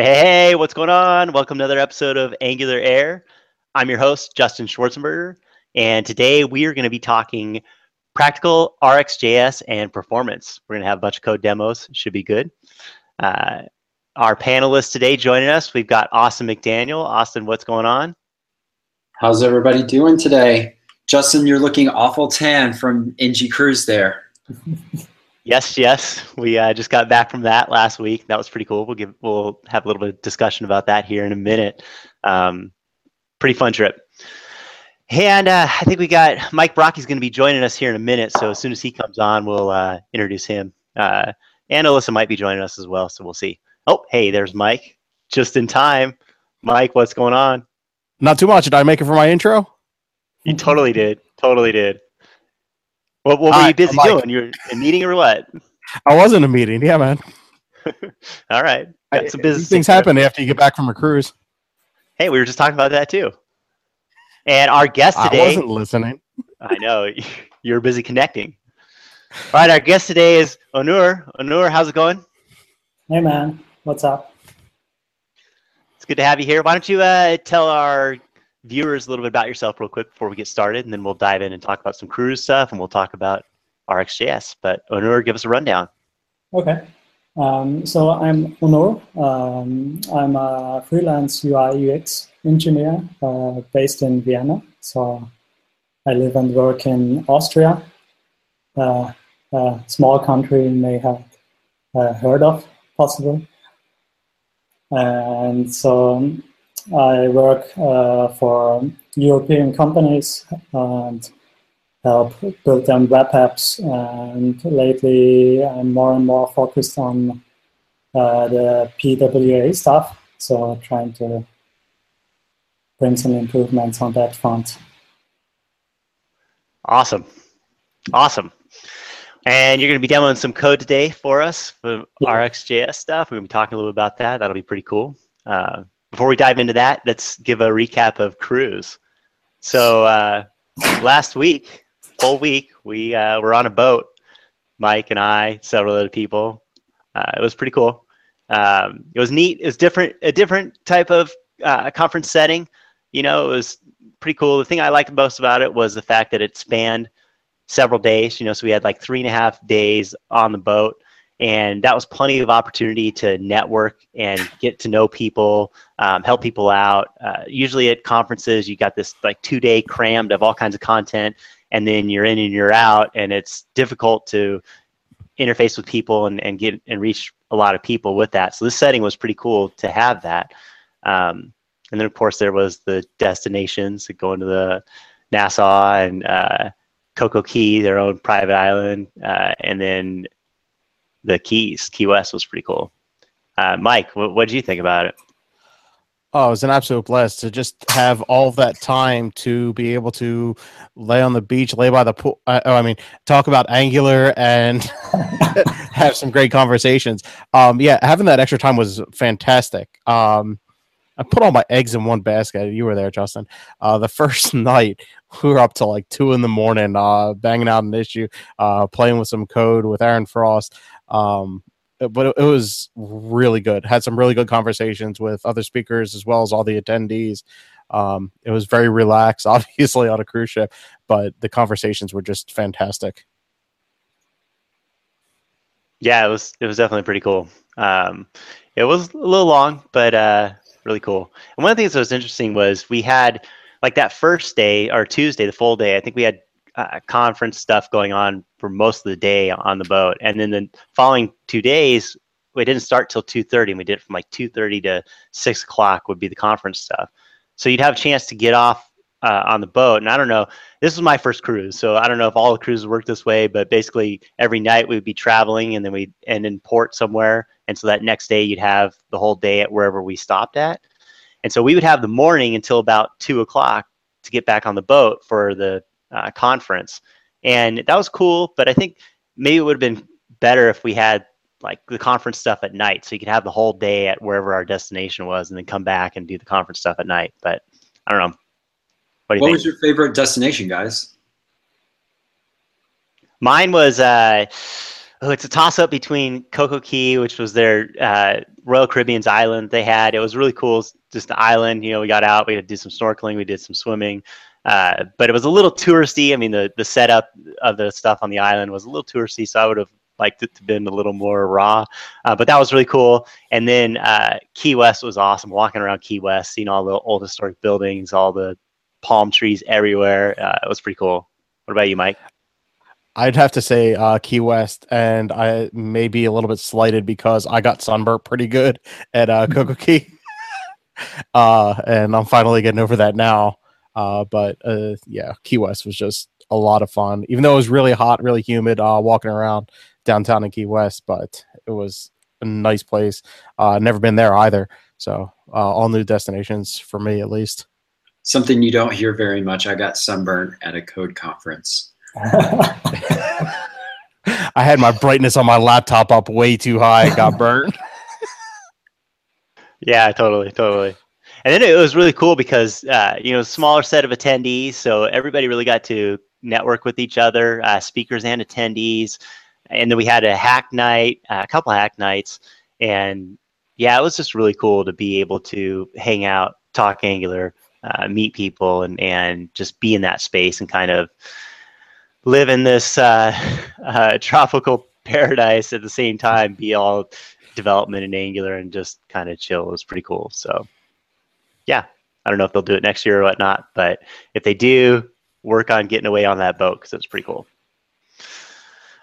Hey, what's going on? Welcome to another episode of Angular Air. I'm your host, Justin Schwarzenberger, and today we are going to be talking practical RxJS and performance. We're going to have a bunch of code demos. Should be good. Uh, our panelists today joining us, we've got Austin McDaniel. Austin, what's going on? How's everybody doing today? Justin, you're looking awful tan from NG Cruise there. Yes, yes. We uh, just got back from that last week. That was pretty cool. We'll give we'll have a little bit of discussion about that here in a minute. Um, pretty fun trip. And uh, I think we got Mike Brocchi's going to be joining us here in a minute. So as soon as he comes on, we'll uh, introduce him. Uh, and Alyssa might be joining us as well. So we'll see. Oh, hey, there's Mike, just in time. Mike, what's going on? Not too much. Did I make it for my intro? You totally did. Totally did. What, what were you busy doing? You're in a meeting or what? I was in a meeting. Yeah, man. All right. Got some business. Things happen after you get back from a cruise. Hey, we were just talking about that too. And our guest today. I wasn't listening. I know you're busy connecting. All right, our guest today is Onur. Onur, how's it going? Hey, man. What's up? It's good to have you here. Why don't you uh, tell our viewers a little bit about yourself real quick before we get started, and then we'll dive in and talk about some cruise stuff, and we'll talk about RxJS. But Onur, give us a rundown. Okay. Um, so I'm Onur. Um, I'm a freelance UI UX engineer uh, based in Vienna. So I live and work in Austria, uh, a small country you may have uh, heard of, possibly. And so I work uh, for European companies and help build them web apps. And lately, I'm more and more focused on uh, the PWA stuff. So trying to bring some improvements on that front. Awesome. Awesome. And you're going to be demoing some code today for us for yeah. RxJS stuff. We're going to be talking a little bit about that. That'll be pretty cool. Uh, before we dive into that, let's give a recap of cruise. So uh, last week, whole week, we uh, were on a boat. Mike and I, several other people. Uh, it was pretty cool. Um, it was neat. It was different, a different type of uh, conference setting. You know, it was pretty cool. The thing I liked most about it was the fact that it spanned several days. You know, so we had like three and a half days on the boat and that was plenty of opportunity to network and get to know people um, help people out. Uh, usually at conferences you got this like two day crammed of all kinds of content and then you're in and you're out and it's difficult to interface with people and, and get and reach a lot of people with that. So this setting was pretty cool to have that. Um, and then of course there was the destinations going to the nassau and uh, CocoCay their own private island uh, and then the Keys. Key West was pretty cool. Uh, Mike, what did you think about it? Oh, it was an absolute blast to just have all that time to be able to lay on the beach, lay by the pool. Uh, oh, I mean, talk about Angular and have some great conversations. Um, yeah, having that extra time was fantastic. Um, I put all my eggs in one basket. You were there, Justin. Uh, the first night, we were up till like two in the morning, uh, banging out an issue, uh, playing with some code with Aaron Frost. Um, but it, was really good. Had some really good conversations with other speakers as well as all the attendees. Um, it was very relaxed, obviously on a cruise ship, but the conversations were just fantastic. Yeah, it was it was definitely pretty cool. Um, it was a little long, but uh, really cool. And one of the things that was interesting was we had like that first day or Tuesday, the full day. I think we had uh, conference stuff going on for most of the day on the boat, and then the following two days we didn't start till two thirty, and we did it from like two thirty to six o'clock would be the conference stuff. So you'd have a chance to get off uh, on the boat, and I don't know. This was my first cruise, so I don't know if all the cruises work this way, but basically every night we would be traveling, and then we'd end in port somewhere, and so that next day you'd have the whole day at wherever we stopped at, and so we would have the morning until about two o'clock to get back on the boat for the uh, conference, and that was cool. But I think maybe it would have been better if we had like the conference stuff at night, so you could have the whole day at wherever our destination was, and then come back and do the conference stuff at night. But I don't know. What, do you what was your favorite destination, guys? Mine was uh, oh, it's a toss up between CocoCay, which was their uh, Royal Caribbean's island they had. It was really cool, just an island. You know, we got out, we did some snorkeling, we did some swimming, uh, but it was a little touristy. I mean, the the setup of the stuff on the island was a little touristy, so I would have liked it to have been a little more raw. Uh, but that was really cool. And then uh, Key West was awesome. Walking around Key West, seeing all the old historic buildings, all the palm trees everywhere. Uh, it was pretty cool. What about you, Mike? I'd have to say uh, Key West, and I may be a little bit slighted because I got sunburnt pretty good at uh, Cay, uh, and I'm finally getting over that now. Uh, but uh, yeah, Key West was just a lot of fun, even though it was really hot, really humid, uh, walking around downtown in Key West. But it was a nice place. Uh, never been there either, so uh, all new destinations for me at least. Something you don't hear very much. I got sunburned at a code conference. I had my brightness on my laptop up way too high. It got burnt. yeah, totally, totally. And then it was really cool because uh, you know smaller set of attendees, so everybody really got to network with each other, uh, speakers and attendees. And then we had a hack night, uh, a couple hack nights, and yeah, it was just really cool to be able to hang out, talk Angular, uh, meet people, and and just be in that space and kind of live in this uh, uh, tropical paradise at the same time, be all development in Angular and just kind of chill. It was pretty cool. So, yeah, I don't know if they'll do it next year or whatnot, but if they do, work on getting away on that boat because it's pretty cool.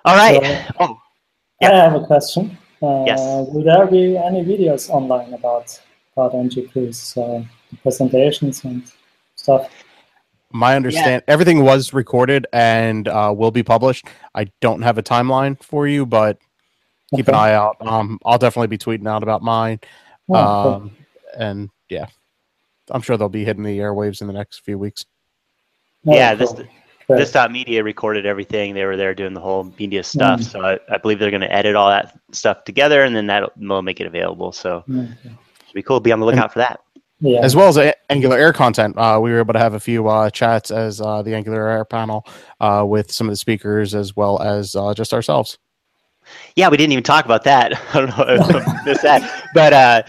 All right. So, oh, yeah. I have a question. Uh, yes. Will there be any videos online about about NG Cruise, uh, presentations and stuff? my understand yeah. everything was recorded and uh, will be published. I don't have a timeline for you, but okay. keep an eye out. Um, I'll definitely be tweeting out about mine. Oh, um, cool. and yeah, I'm sure they'll be hitting the airwaves in the next few weeks. Oh, yeah, this cool. this dot media recorded everything. They were there doing the whole media stuff. Mm-hmm. So I, I, believe they're going to edit all that stuff together, and then that will make it available. So mm-hmm. it'll be cool. Be on the lookout and, for that yeah. as well as a- Angular Air content. Uh, we were able to have a few uh, chats as uh, the Angular Air panel uh, with some of the speakers as well as uh, just ourselves. Yeah, we didn't even talk about that. I don't know if I missed that, but uh,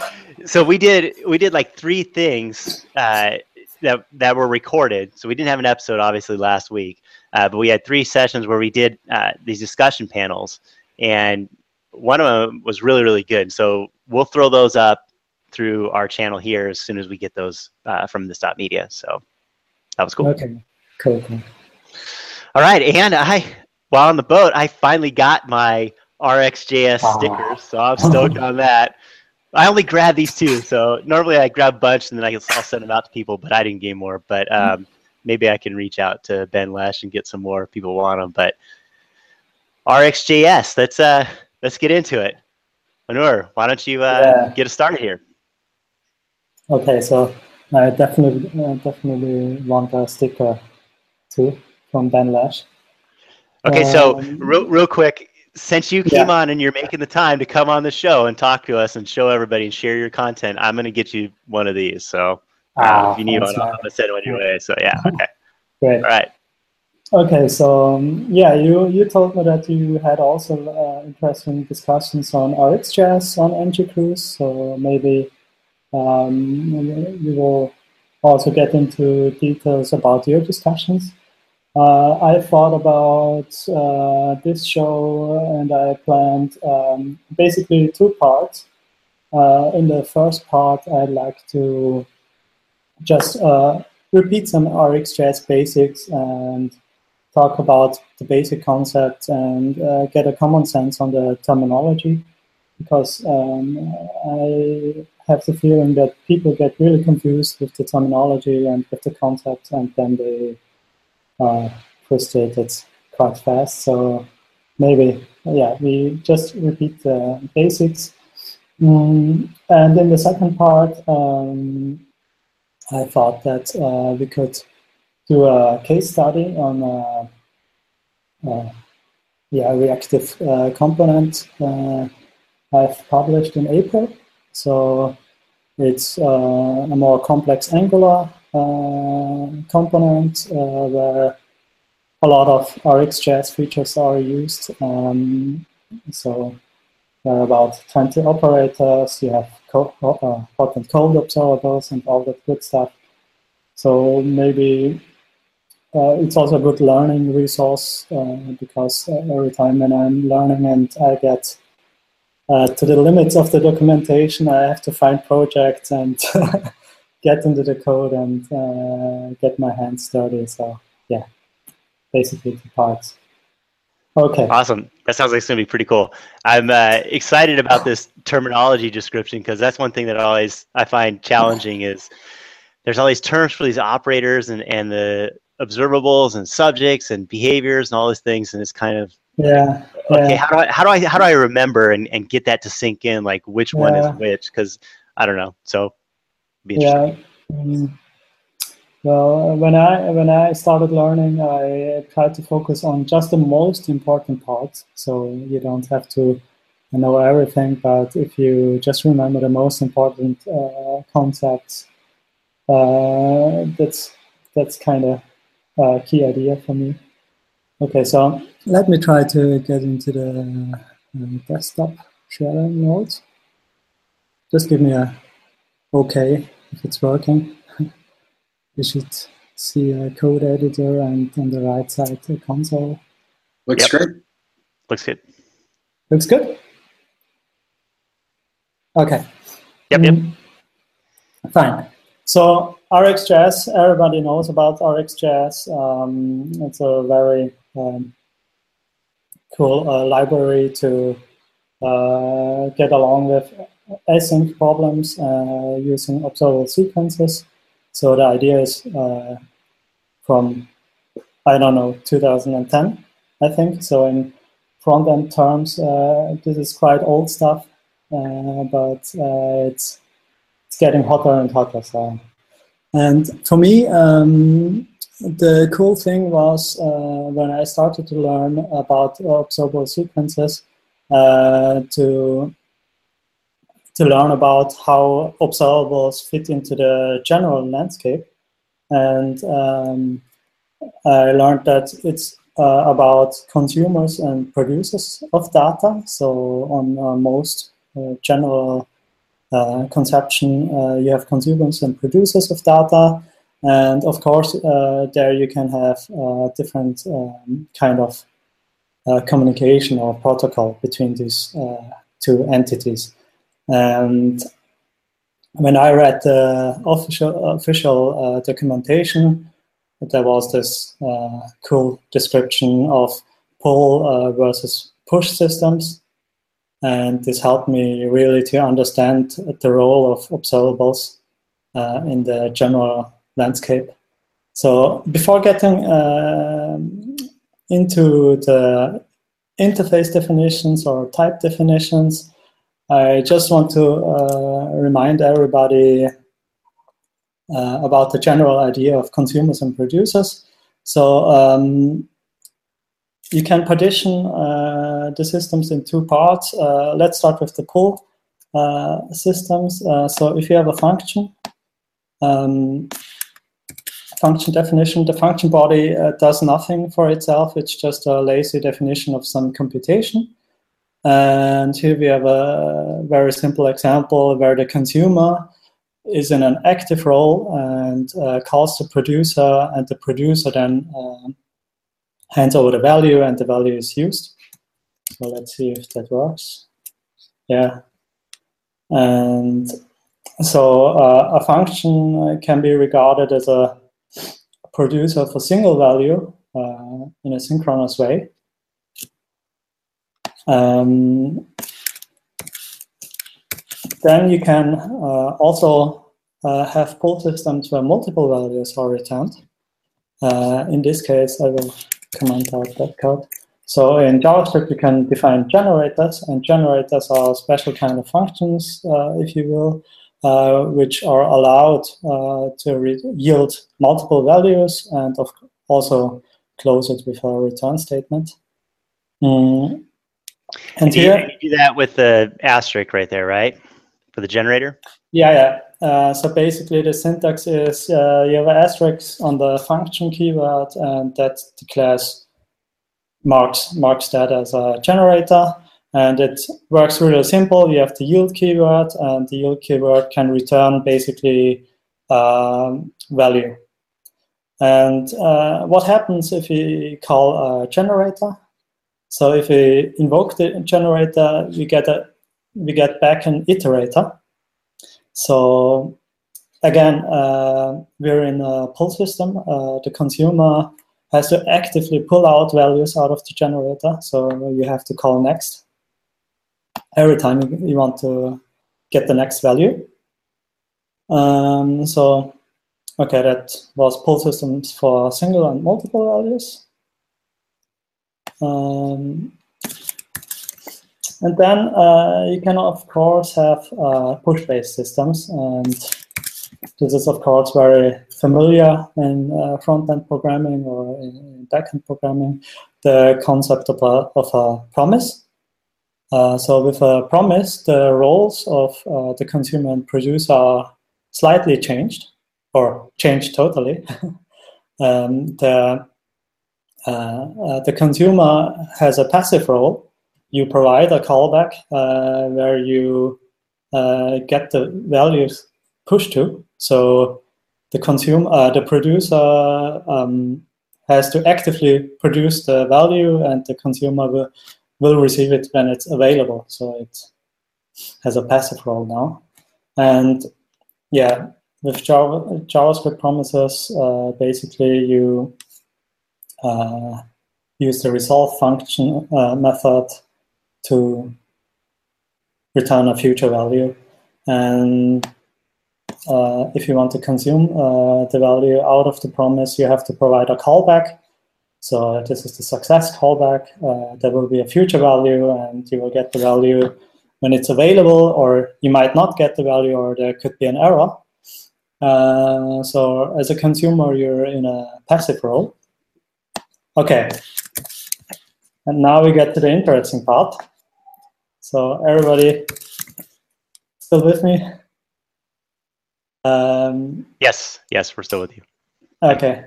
so we did we did like three things uh, that that were recorded. So we didn't have an episode obviously last week, uh, but we had three sessions where we did uh, these discussion panels, and one of them was really really good. So we'll throw those up through our channel here as soon as we get those uh, from this dot media. So that was cool. Okay, cool, cool. All right, and I while on the boat, I finally got my RxJS stickers, so I'm stoked on that. I only grabbed these two, so normally I grab a bunch and then I will send them out to people, but I didn't get more. But um, maybe I can reach out to Ben Lesh and get some more if people want them. But RxJS, let's uh, let's get into it. Onur, why don't you uh, yeah. get us started here? Okay, so I definitely uh, definitely want a sticker too from Ben Lesh. Okay, um, so real, real quick, since you came yeah. on and you're making the time to come on the show and talk to us and show everybody and share your content, I'm going to get you one of these. So uh, ah, if you need one, I'm going to send one your way. So yeah, okay. Great. All right. Okay, so um, yeah, you you told me that you had also uh, interesting discussions on RxJS on NG Cruise, so maybe um, we will also get into details about your discussions. Uh, I thought about uh, this show and I planned um, basically two parts. Uh, in the first part, I'd like to just uh, repeat some RxJS basics and talk about the basic concepts and uh, get a common sense on the terminology because um, I have the feeling that people get really confused with the terminology and with the concepts, and then they are frustrated quite fast. So maybe, yeah, we just repeat the basics. Mm, and in the second part, um, I thought that uh, we could do a case study on a, a yeah, reactive uh, component uh, I've published in April. So it's uh, a more complex Angular uh, component uh, where a lot of RxJS features are used. Um, So there are about 20 operators. You have uh, hot and cold observables and all that good stuff. So maybe uh, it's also a good learning resource uh, because uh, every time when I'm learning and I get uh, to the limits of the documentation, I have to find projects and get into the code and uh, get my hands dirty. So yeah, basically the parts. Okay. Awesome. That sounds like it's going to be pretty cool. I'm uh, excited about this terminology description because that's one thing that always I find challenging is there's all these terms for these operators and, and the observables and subjects and behaviors and all these things. And it's kind of, Yeah. okay, yeah. how do I, how do I, how do I remember and, and get that to sink in? Like which one is which? Cause I don't know. So be. Yeah. Mm. Well, when I when I started learning, I tried to focus on just the most important parts. So you don't have to know everything, but if you just remember the most important uh, concepts, uh, that's that's kind of a key idea for me. Okay, so let me try to get into the uh, desktop sharing mode. Just give me a okay if it's working. you should see a code editor and on the right side a console. Looks Yep. great. Looks good. Looks good? Okay. Yep. Yep. Mm, Fine. So RxJS, everybody knows about RxJS. Um, it's a very um, cool uh, library to uh, get along with async problems uh, using observable sequences. So the idea is uh, from, I don't know, 2010, I think. So in front-end terms, uh, this is quite old stuff, uh, but uh, it's it's getting hotter and hotter. So, and for me, um, the cool thing was uh, when I started to learn about observable sequences to to learn about how observables fit into the general landscape, and um, I learned that it's uh, about consumers and producers of data. So on uh, most uh, general uh, conception, uh, you have consumers and producers of data, and of course, uh, there you can have different um, kind of communication or protocol between these two entities. And when I read the official official uh, documentation, there was this uh, cool description of pull uh, versus push systems. And this helped me really to understand the role of observables uh, in the general landscape. So before getting um into the interface definitions or type definitions, I just want to uh, remind everybody uh, about the general idea of consumers and producers. So um, you can partition uh, the systems in two parts. Uh, let's start with the pull uh, systems. Uh, so if you have a function, um, function definition, the function body does nothing for itself. It's just a lazy definition of some computation. And here we have a very simple example where the consumer is in an active role and uh, calls the producer, and the producer then um, hands over the value, and the value is used. So let's see if that works. Yeah. And so uh, a function can be regarded as a producer for single value uh, in a synchronous way. Um, then you can uh, also uh, have pull systems where multiple values are returned. Uh, in this case, I will comment out that code. So in JavaScript, you can define generators, and generators are special kind of functions, uh, if you will, uh, which are allowed uh, to yield multiple values and also close it with a return statement. Mm. And And you, here, you do that with the asterisk right there, right? For the generator? Yeah, yeah. Uh, so basically, the syntax is uh, you have an asterisk on the function keyword, and that declares marks marks that as a generator. And it works really simple. You have the yield keyword, and the yield keyword can return basically um, value. And uh, what happens if we call a generator? So if we invoke the generator, we get a we get back an iterator. So again, uh, we're in a pull system. Uh, the consumer has to actively pull out values out of the generator. So you have to call next every time you want to get the next value. Um, so, okay, that was pull systems for single and multiple values. Um, and then uh, you can, of course, have uh, push-based systems. And this is, of course, very familiar in uh, front-end programming or in, back-end programming, the concept of a, of a promise. Uh, so with a promise, the roles of uh, the consumer and producer are slightly changed or changed totally. um, the, the consumer has a passive role. You provide a callback uh, where you get the values pushed to. So the consumer, the producer um, has to actively produce the value and the consumer will will receive it when it's available. So it has a passive role now. And yeah, with Java, JavaScript promises, uh, basically you uh, use the resolve function uh, method to return a future value. And uh, if you want to consume uh, the value out of the promise, you have to provide a callback so this is the success callback. Uh, there will be a future value and you will get the value when it's available or you might not get the value or there could be an error. Uh, so as a consumer, you're in a passive role. Okay. And now we get to the interesting part. So everybody still with me? Um, yes, yes, we're still with you. Okay.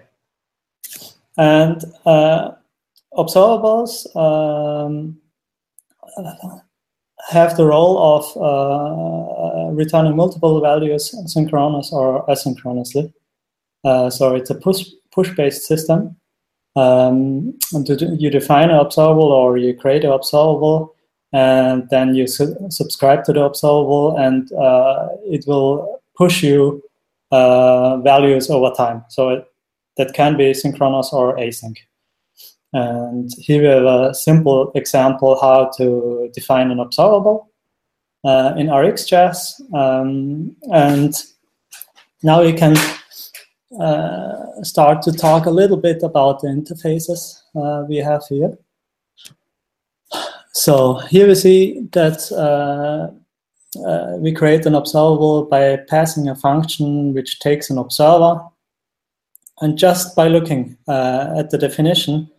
And uh, observables um, have the role of uh, returning multiple values synchronous or asynchronously. Uh, so it's a push push based system. Um, you define an observable or you create an observable, and then you su subscribe to the observable, and uh, it will push you uh, values over time. So it, that can be synchronous or async. And here we have a simple example how to define an observable uh, in RxJS. Um, and now you can uh, start to talk a little bit about the interfaces uh, we have here. So here we see that uh, uh, we create an observable by passing a function which takes an observer and just by looking uh, at the definition,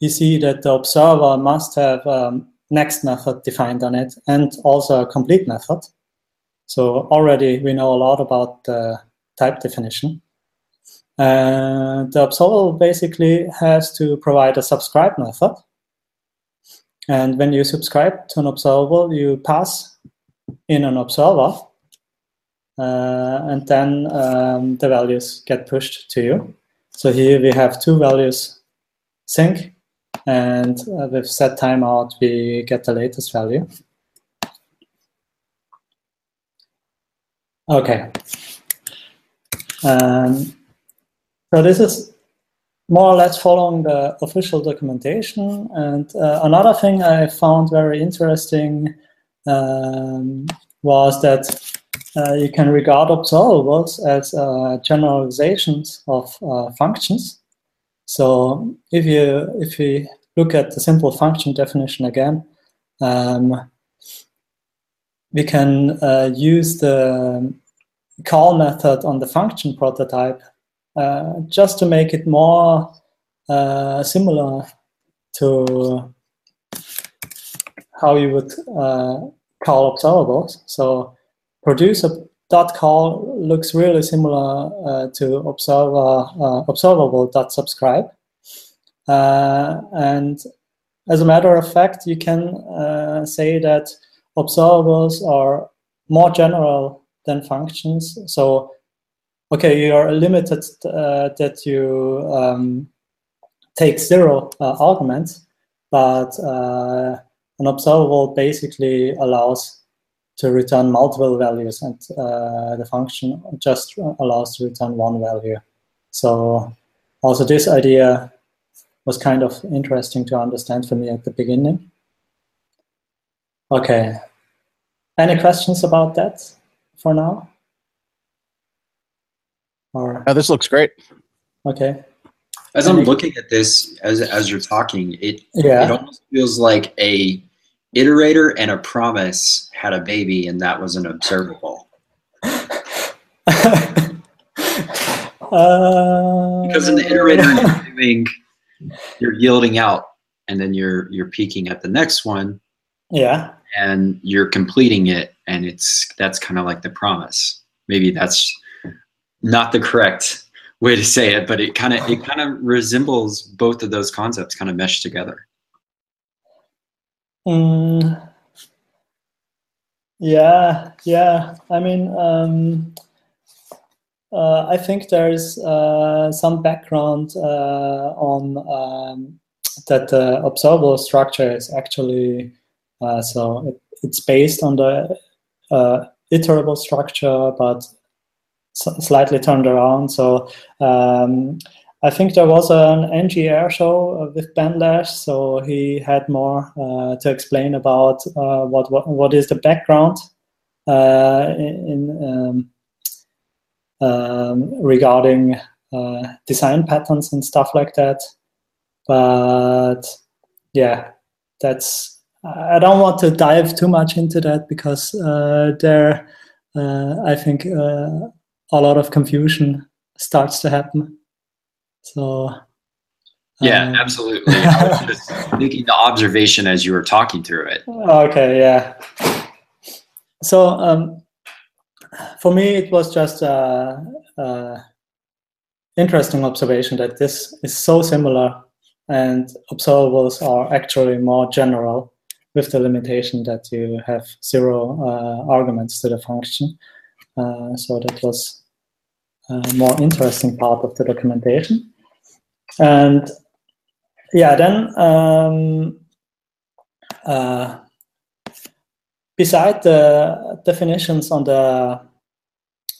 you see that the observer must have um, next method defined on it and also a complete method. So already we know a lot about the type definition. Uh, the observer basically has to provide a subscribe method. And when you subscribe to an observable, you pass in an observer, uh, and then um, the values get pushed to you. So here we have two values sync, and uh, with set timeout, we get the latest value. Okay. Um, so this is more or less following the official documentation. And uh, another thing I found very interesting um, was that uh, you can regard observables as uh, generalizations of uh, functions. So if you if we look at the simple function definition again, um, we can uh, use the call method on the function prototype uh, just to make it more uh, similar to how you would call observables. So producer.call looks really similar uh, to observer uh, observable.subscribe. Uh, and as a matter of fact, you can uh, say that observables are more general than functions. So, okay, you are limited uh, that you um, take zero uh, arguments, but uh, an observable basically allows to return multiple values, and uh, the function just allows to return one value. So, also this idea was kind of interesting to understand for me at the beginning. Okay. Any questions about that for now? Or Oh, this looks great. okay. As I'm looking at this, as as you're talking, it yeah. it almost feels like a iterator and a promise had a baby, and that was an observable. uh, Because in the iterator, you're doing, you're yielding out, and then you're you're peeking at the next one, Yeah. and you're completing it, and it's that's kind of like the promise. Maybe that's not the correct way to say it, but it kind of it kind of resembles both of those concepts kind of meshed together. Mm, yeah, yeah. I mean, um, uh, I think there's uh, some background uh, on um, that the observable structure is actually uh, so it, it's based on the uh, iterable structure, but slightly turned around. So um, I think there was an NG Air show uh, with Ben Lesh, so he had more uh, to explain about uh, what, what what is the background uh, in, um, um, regarding uh, design patterns and stuff like that. But yeah, that's I don't want to dive too much into that because uh, there I think a lot of confusion starts to happen. So Yeah, um, absolutely. I was just making the observation as you were talking through it. Okay, yeah. So um, for me, it was just a, a interesting observation that this is so similar, and observables are actually more general, with the limitation that you have zero uh, arguments to the function. Uh, so that was a more interesting part of the documentation, and yeah, then. Um, uh, beside the definitions on the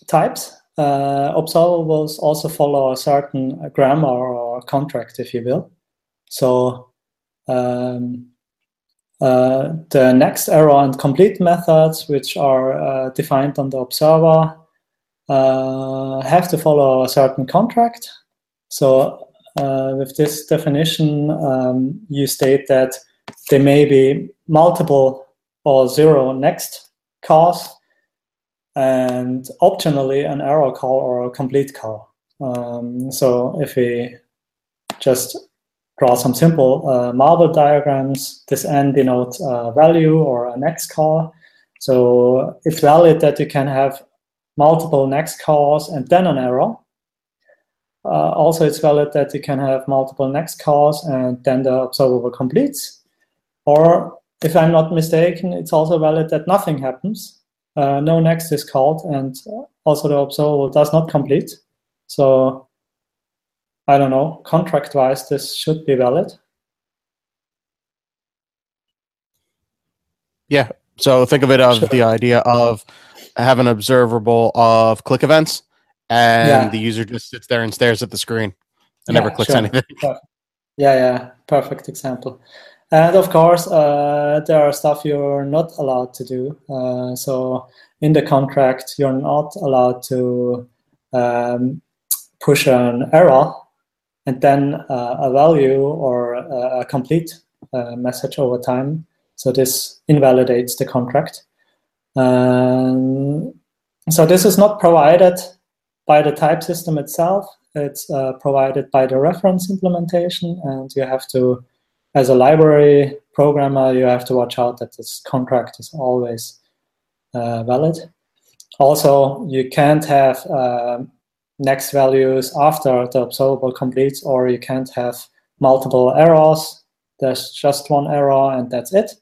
types, uh, observables also follow a certain grammar or contract, if you will. So um, uh, the next error and complete methods, which are uh, defined on the observer, uh, have to follow a certain contract. So uh, with this definition, um, you state that there may be multiple or zero next calls and optionally an error call or a complete call. Um, so if we just draw some simple uh, marble diagrams, this n denotes a value or a next call. So it's valid that you can have multiple next calls and then an error. Uh, also, it's valid that you can have multiple next calls and then the observable completes. Or if I'm not mistaken, it's also valid that nothing happens. Uh, no next is called, and also the observable does not complete. So I don't know. Contract-wise, this should be valid. Yeah. So think of it as Sure. the idea of have an observable of click events, and Yeah. the user just sits there and stares at the screen and never clicks sure. anything. Yeah, yeah, perfect example. And of course, uh, there are stuff you're not allowed to do. Uh, so in the contract, you're not allowed to um, push an error and then uh, a value or a, a complete uh, message over time. So this invalidates the contract. Um, so this is not provided by the type system itself. It's uh, provided by the reference implementation, and you have to, as a library programmer, you have to watch out that this contract is always uh, valid. Also, you can't have um next values after the observable completes, or you can't have multiple errors there's just one error and that's it.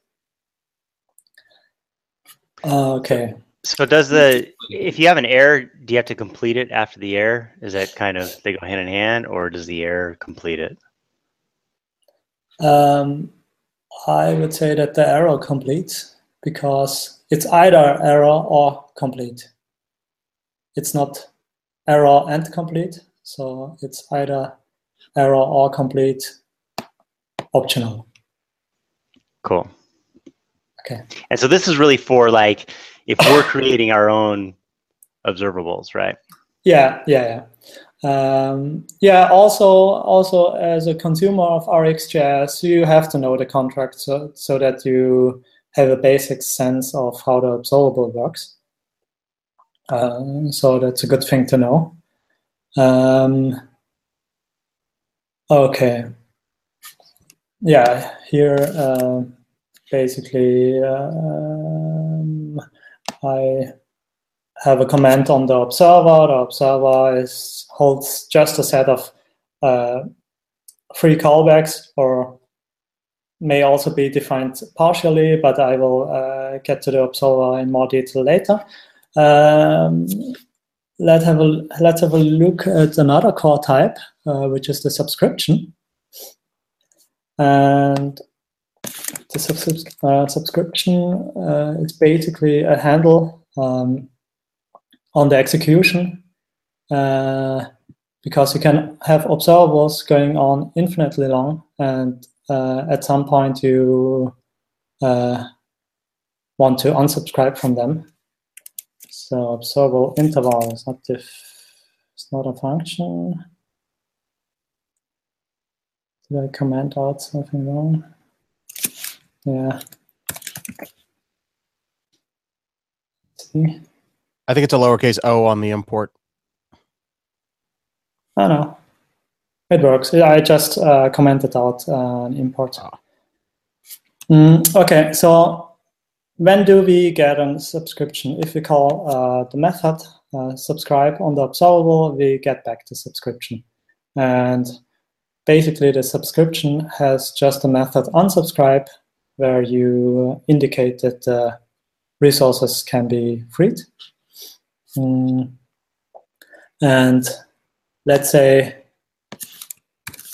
Uh, okay. So does the if you have an error, do you have to complete it after the error? Is that kind of they go hand in hand, or does the error complete it? Um, I would say that the error completes because it's either error or complete. It's not error and complete, so it's either error or complete optional. Cool. Okay. And so this is really for like if we're creating our own observables, right? Yeah, yeah, yeah. Um, yeah, also, also as a consumer of RxJS, you have to know the contract so, so that you have a basic sense of how the observable works. Um, so that's a good thing to know. Um, okay. Yeah, here uh, basically um, I have a comment on the observer. The observer is holds just a set of uh, free callbacks or may also be defined partially, but I will uh, get to the observer in more detail later. Um, let's have a let's have a look at another core type, uh, which is the subscription. And the subs- uh, subscription uh, is basically a handle um, on the execution uh, because you can have observables going on infinitely long, and uh, at some point you uh, want to unsubscribe from them. So observable interval is not it's not a function. Did I comment out something wrong? Yeah. See? I think it's a lowercase o on the import. I don't know. It works. I just uh, commented out uh, an import. Ah. Mm, okay, so when do we get a subscription? If we call uh, the method uh, subscribe on the observable, we get back the subscription. And basically, the subscription has just a method unsubscribe where you indicate that the resources can be freed. Mm. And let's say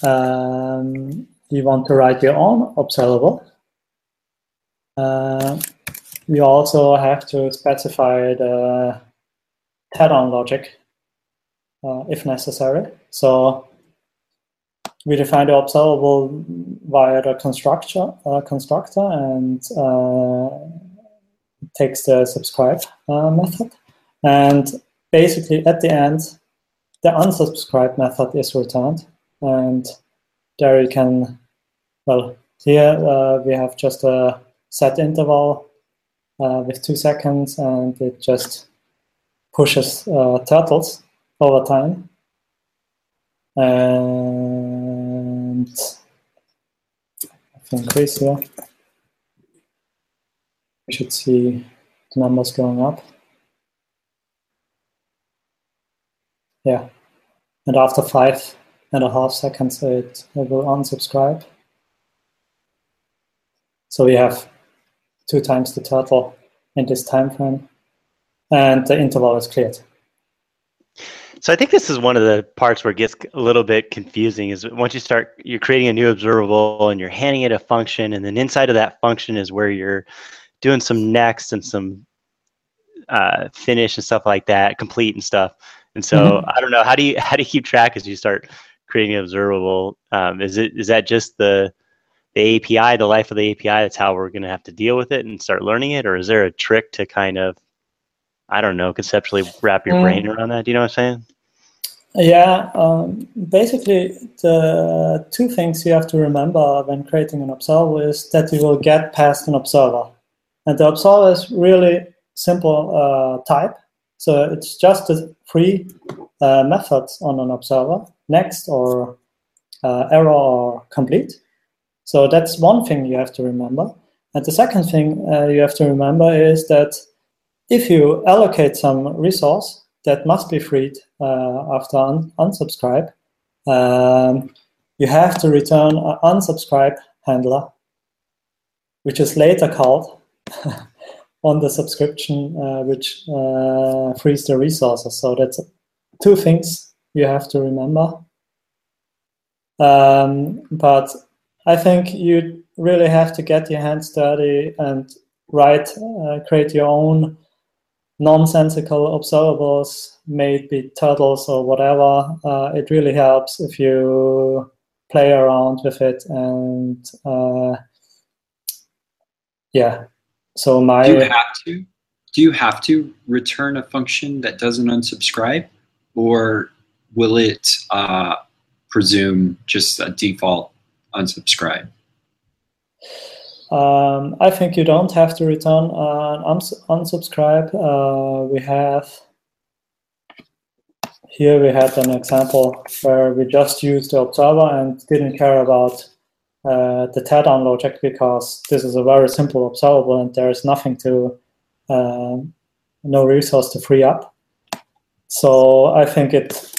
um, you want to write your own observable. Uh, you also have to specify the head-on logic uh, if necessary. So we define the observable via the constructor, uh, constructor and uh, takes the subscribe uh, method. And basically at the end, the unsubscribe method is returned. And there you can, well, here uh, we have just a set interval uh, with two seconds and it just pushes uh, turtles over time. And I increase here, we should see the numbers going up. Yeah, and after five and a half seconds, it, it will unsubscribe. So we have two times the turtle in this time frame, and the interval is cleared. So I think this is one of the parts where it gets a little bit confusing. Is once you start, you're creating a new observable and you're handing it a function, and then inside of that function is where you're doing some next and some uh, finish and stuff like that, complete and stuff. And so mm-hmm. I don't know how do you how do you keep track as you start creating an observable? Um, is it is that just the the API, the life of the API? That's how we're going to have to deal with it and start learning it, or is there a trick to kind of I don't know conceptually wrap your mm. brain around that? Do you know what I'm saying? Yeah, um, basically the two things you have to remember when creating an observer is that you will get passed an observer, and the observer is really simple uh, type so it's just a free uh, method on an observer, next or uh, error or complete. So that's one thing you have to remember. And the second thing uh, you have to remember is that if you allocate some resource that must be freed uh, after un- unsubscribe, um, you have to return unsubscribe handler, which is later called on the subscription, uh, which uh, frees the resources. So that's two things you have to remember. Um, but I think you really have to get your hands dirty and write, uh, create your own nonsensical observables, may it be turtles or whatever. Uh, it really helps if you play around with it and uh, yeah. So my do you have to do you have to return a function that doesn't unsubscribe, or will it uh, presume just a default unsubscribe? Um, I think you don't have to return an unsubscribe. Uh, we have here we had an example where we just used the observer and didn't care about uh, the teardown logic because this is a very simple observable and there is nothing to uh, no resource to free up. So I think it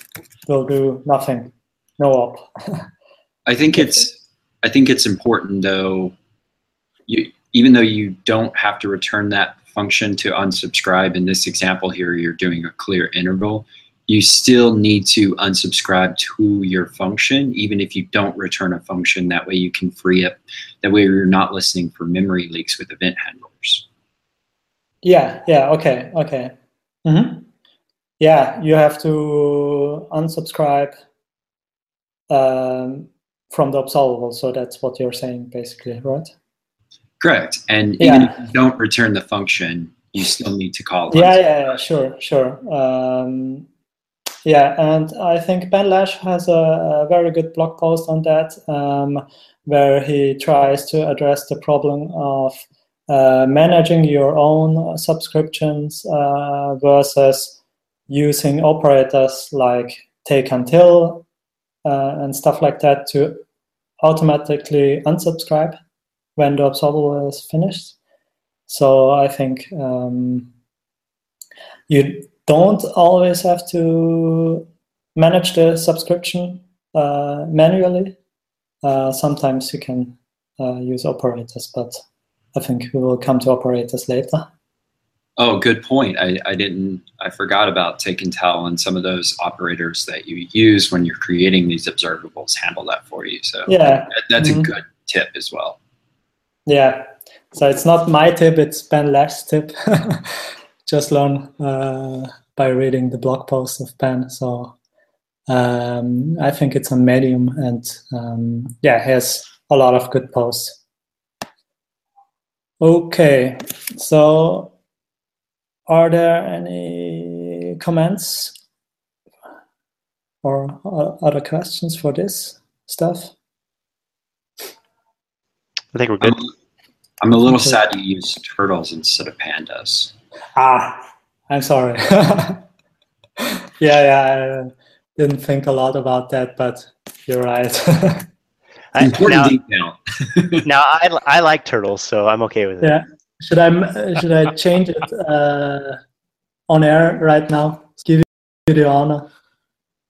will do nothing, no op. I think it's I think it's important though. You even though you don't have to return that function to unsubscribe in this example here, you're doing a clear interval. You still need to unsubscribe to your function, even if you don't return a function. That way, you can free up. That way, you're not listening for memory leaks with event handlers. Yeah. Yeah. Okay. Okay. Mm-hmm. Yeah, you have to unsubscribe um, from the observable. So that's what you're saying, basically, right? Correct. And even if you don't return the function, you still need to call. Yeah, yeah, yeah, sure, sure. Um, yeah, and I think Ben Lesh has a, a very good blog post on that, um, where he tries to address the problem of uh, managing your own subscriptions uh, versus using operators like take until uh, and stuff like that to automatically unsubscribe when the observable is finished. So I think um, you don't always have to manage the subscription uh, manually. Uh, sometimes you can uh, use operators, but I think we will come to operators later. Oh, good point. I, I didn't, I forgot about take until and some of those operators that you use when you're creating these observables handle that for you. So yeah, that, that's Mhm. a good tip as well. Yeah. So it's not my tip, it's Ben Lesh's tip. Just learn uh, by reading the blog post of Ben. So um, I think it's on Medium and um, yeah, he has a lot of good posts. Okay. So are there any comments or other questions for this stuff? I think we're good. I'm, I'm a little Okay. sad you use turtles instead of pandas. Ah, I'm sorry. yeah, yeah, I didn't think a lot about that, but you're right. I, Important now, detail. now I, I like turtles, so I'm okay with it. yeah. Should I m- should I change it uh, on air right now? Give you the honor.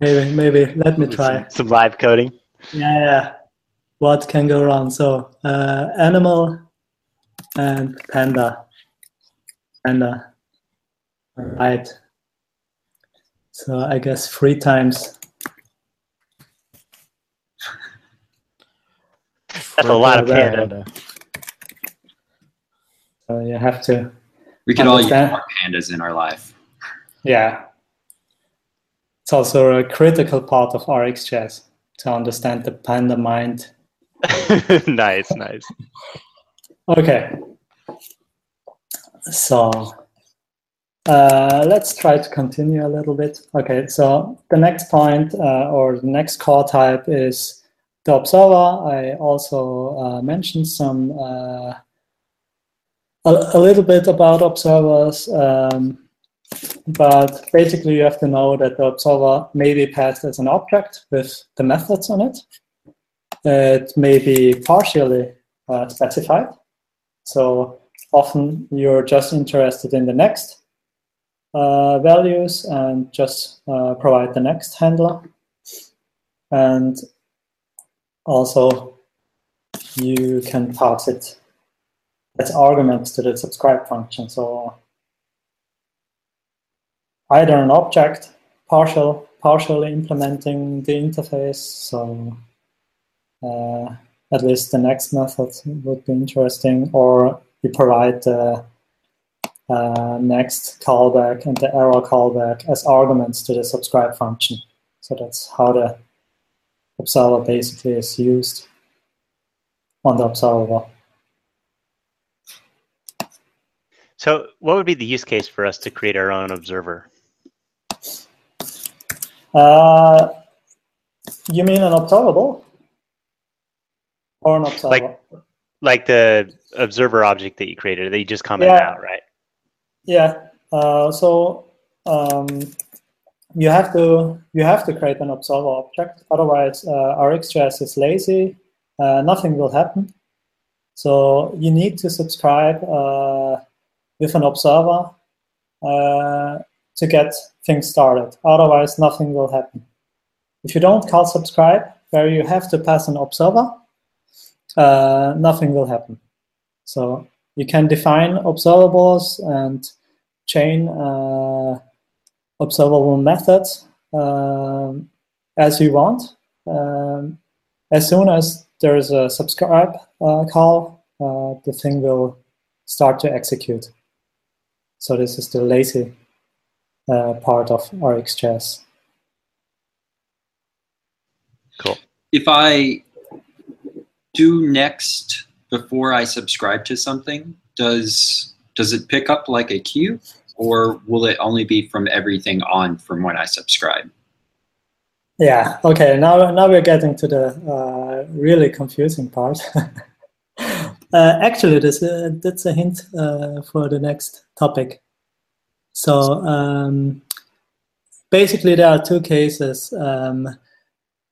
Maybe maybe let me try. Some, some live coding. Yeah, yeah. What can go wrong? So uh, animal and panda. Panda. Right. So I guess three times. That's a lot of Okay, panda. So you have to We could all use more pandas in our life. Yeah. It's also a critical part of RxJS to understand the panda mind. nice, nice. Okay. So uh, let's try to continue a little bit. Okay, so the next point uh, or the next call type is the observer. I also uh, mentioned some uh, a, a little bit about observers. Um, but basically you have to know that the observer may be passed as an object with the methods on it. It may be partially uh, specified. So often you're just interested in the next uh, values and just uh, provide the next handler. And also you can pass it as arguments to the subscribe function. So either an object, partial, partially implementing the interface. So uh, at least the next method would be interesting, or you provide the uh, next callback and the error callback as arguments to the subscribe function. So that's how the observer basically is used on the observer. So, what would be the use case for us to create our own observer? Uh, you mean an observable? Or an observer? Like, like the observer object that you created that you just commented Yeah. out, right? Yeah. Uh, so um, you have to you have to create an observer object. Otherwise, uh, RxJS is lazy. Uh, nothing will happen. So you need to subscribe uh, with an observer uh, to get things started. Otherwise, nothing will happen. If you don't call subscribe, where you have to pass an observer, uh, nothing will happen. So you can define observables and chain uh, observable methods um, as you want. Um, as soon as there is a subscribe uh, call, uh, the thing will start to execute. So this is the lazy uh, part of RxJS. Cool. If I do next before I subscribe to something, does does it pick up like a queue, or will it only be from everything on from when I subscribe? Yeah. Okay. Now, now we're getting to the uh, really confusing part. uh, actually, this uh, that's a hint uh, for the next topic. So um, basically, there are two cases. Um,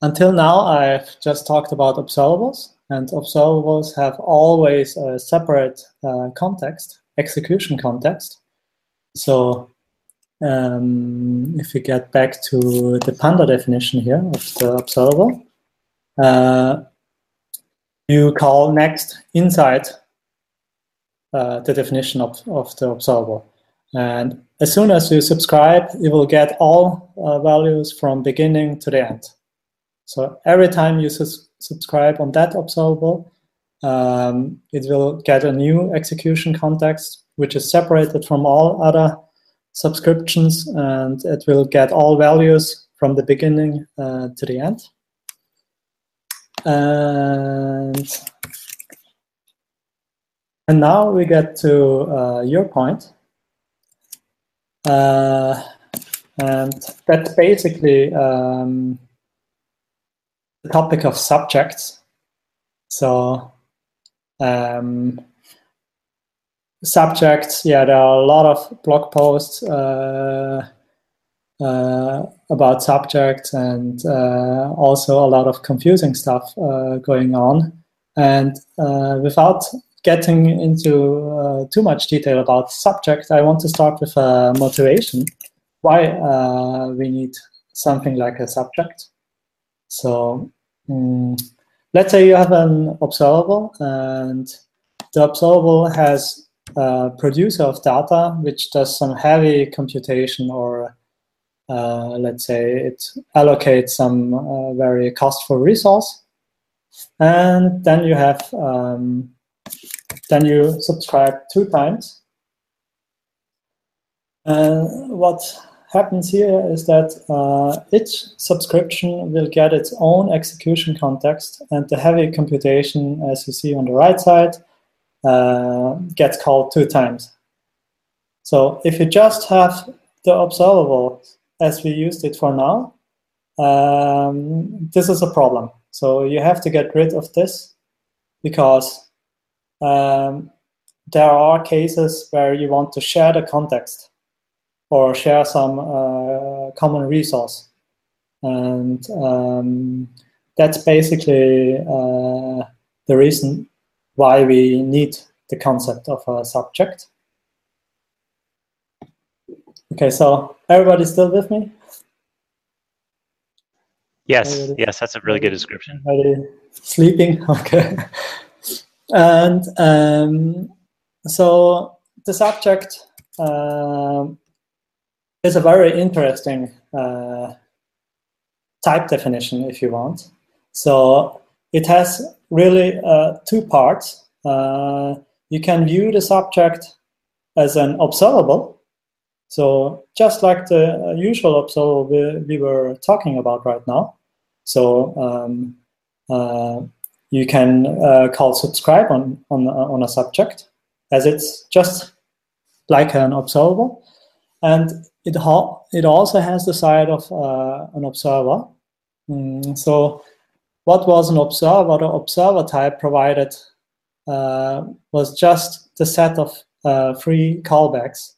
until now, I've just talked about observables, and observables have always a separate uh, context, execution context. So um, if we get back to the Panda definition here of the observable, uh, you call next inside uh, the definition of, of the observable. And as soon as you subscribe, you will get all uh, values from beginning to the end. So every time you sus- subscribe on that observable, um, it will get a new execution context, which is separated from all other subscriptions, and it will get all values from the beginning uh, to the end. And, and now we get to uh, your point. Uh, and that's basically um, the topic of subjects. So um, subjects, yeah, there are a lot of blog posts uh, uh, about subjects and uh, also a lot of confusing stuff uh, going on. And uh, without getting into uh, too much detail about subject, I want to start with a motivation why we need something like a subject. So mm, let's say you have an observable and the observable has a producer of data which does some heavy computation or uh, let's say it allocates some uh, very costful resource. And then you have um, then you subscribe two times. Uh, what happens here is that uh, each subscription will get its own execution context, and the heavy computation, as you see on the right side, uh, gets called two times. So if you just have the observable as we used it for now, um, this is a problem. So you have to get rid of this because um, there are cases where you want to share the context or share some uh, common resource. And um, that's basically uh, the reason why we need the concept of a subject. Okay, so everybody still with me? Yes, Everybody- yes, that's a really good description. Everybody sleeping? Okay, and um, so the subject uh, is a very interesting uh, type definition, if you want. So it has really uh, two parts. Uh, you can view the subject as an observable. So just like the usual observable we, we were talking about right now. So um, uh, you can uh, call subscribe on, on, on a subject as it's just like an observable. And it, it also has the side of uh, an observer. Mm, so what was an observer? The observer type provided uh, was just the set of uh, three callbacks.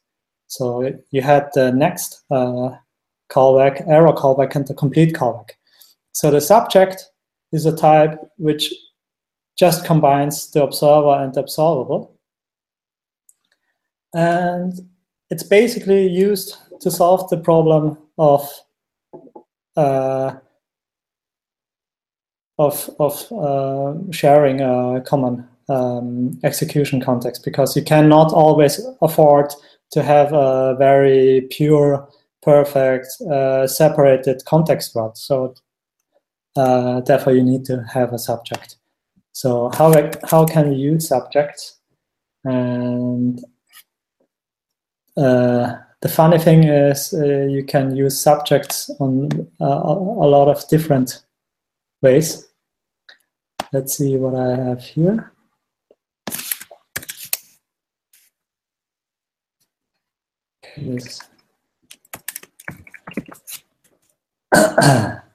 So you had the next uh, callback, error callback, and the complete callback. So the subject is a type which just combines the observer and the observable. And it's basically used to solve the problem of uh, of of uh, sharing a common um, execution context because you cannot always afford to have a very pure, perfect, uh, separated context world. So uh, therefore, you need to have a subject. So how how can we use subjects? And uh, the funny thing is, uh, you can use subjects on uh, a lot of different ways. Let's see what I have here. Yes.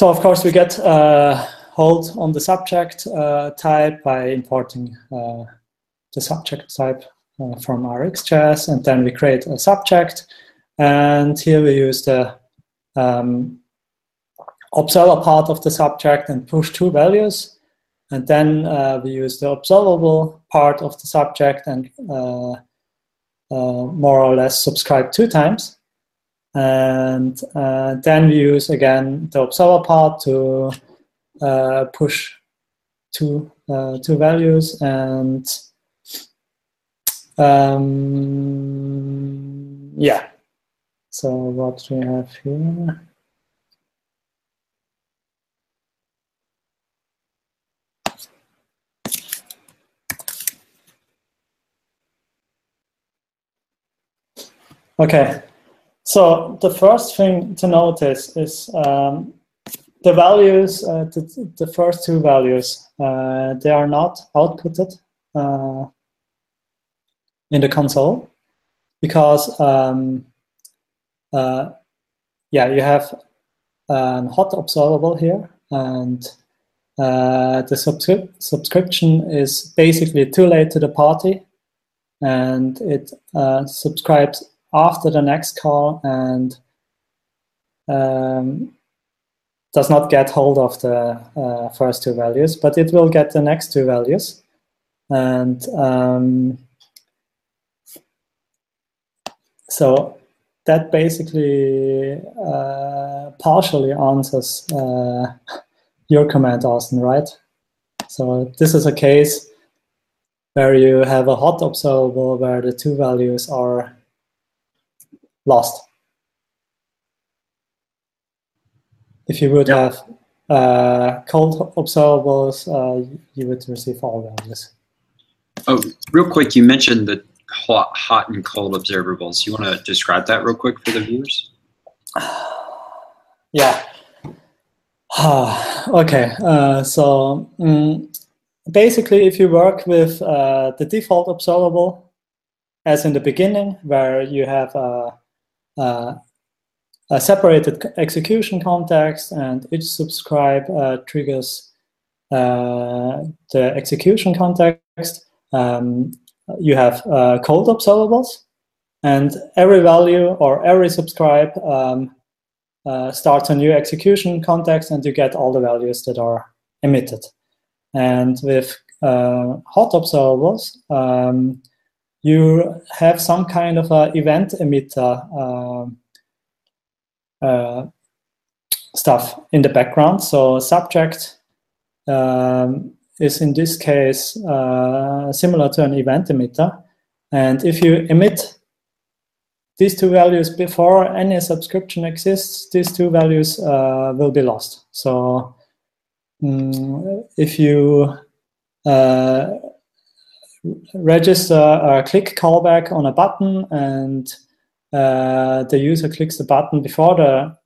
So of course we get uh, hold on the subject uh, type by importing uh, the subject type uh, from RxJS, and then we create a subject. And here we use the um, observer part of the subject and push two values. And then uh, we use the observable part of the subject and uh, more or less subscribe two times and uh, then we use again the observer part to uh, push two uh, two values and um, yeah. So what we have here? Okay. So the first thing to notice is um, the values, uh, the, the, first two values, uh, they are not outputted uh, in the console because, um, uh, yeah, you have a hot observable here and uh, the subscri subscription is basically too late to the party and it uh, subscribes after the next call and um, does not get hold of the uh, first two values, but it will get the next two values. And um, so that basically uh, partially answers uh, your comment, Austin, right? So this is a case where you have a hot observable where the two values are lost. If you would yep. have uh, cold observables, uh, you would receive all values. Oh, real quick, you mentioned the hot, hot and cold observables. You want to describe that real quick for the viewers? yeah. okay, uh, so um, basically, if you work with uh, the default observable, as in the beginning, where you have a uh, a separated execution context, and each subscribe uh, triggers uh, the execution context. Um, you have cold observables, and every value or every subscribe um, uh, starts a new execution context and you get all the values that are emitted. And with uh, hot observables, um, you have some kind of event emitter uh, stuff in the background. So subject um, is in this case uh, similar to an event emitter. And if you emit these two values before any subscription exists, these two values uh, will be lost. So um, if you uh, register a click callback on a button and uh, the user clicks the button before the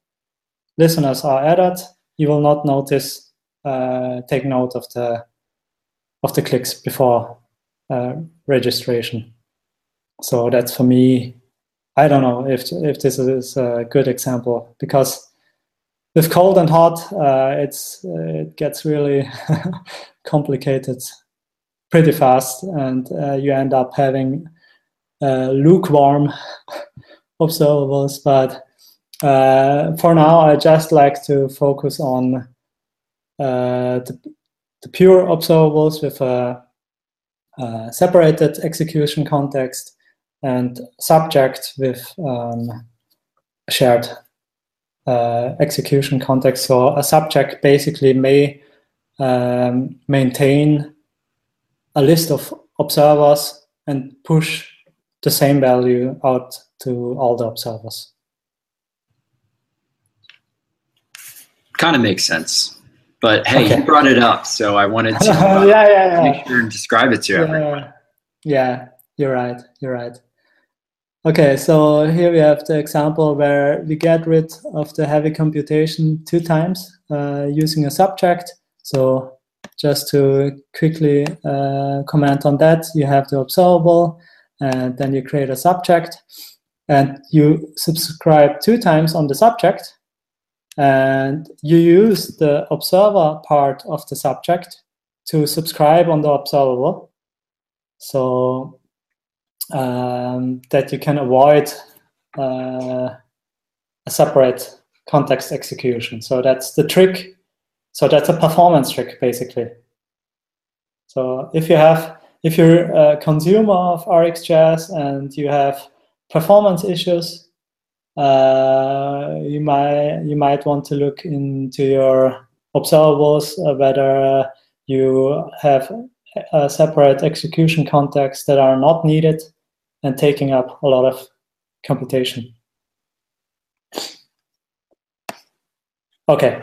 listeners are added, you will not notice uh, take note of the of the clicks before uh, registration. So that's for me. I don't know if if this is a good example because with cold and hot, uh, it's it gets really complicated pretty fast, and uh, you end up having uh, lukewarm observables. But uh, for now, I just like to focus on uh, the, the, pure observables with a, a, separated execution context and subject with um, shared uh, execution context. So a subject basically may um, maintain a list of observers and push the same value out to all the observers. Kind of makes sense. But hey, okay. you brought it up, so I wanted to uh, yeah, yeah, yeah. make sure and describe it to yeah, everyone. Yeah, you're right. You're right. Okay, so here we have the example where we get rid of the heavy computation two times uh, using a subject. So just to quickly uh, comment on that, you have the observable, and then you create a subject, and you subscribe two times on the subject, and you use the observer part of the subject to subscribe on the observable, so um, that you can avoid uh, a separate context execution. So that's the trick so that's a performance trick, basically. So if you have, if you're a consumer of RxJS and you have performance issues, uh, you might you might want to look into your observables uh, whether you have a separate execution contexts that are not needed and taking up a lot of computation. Okay,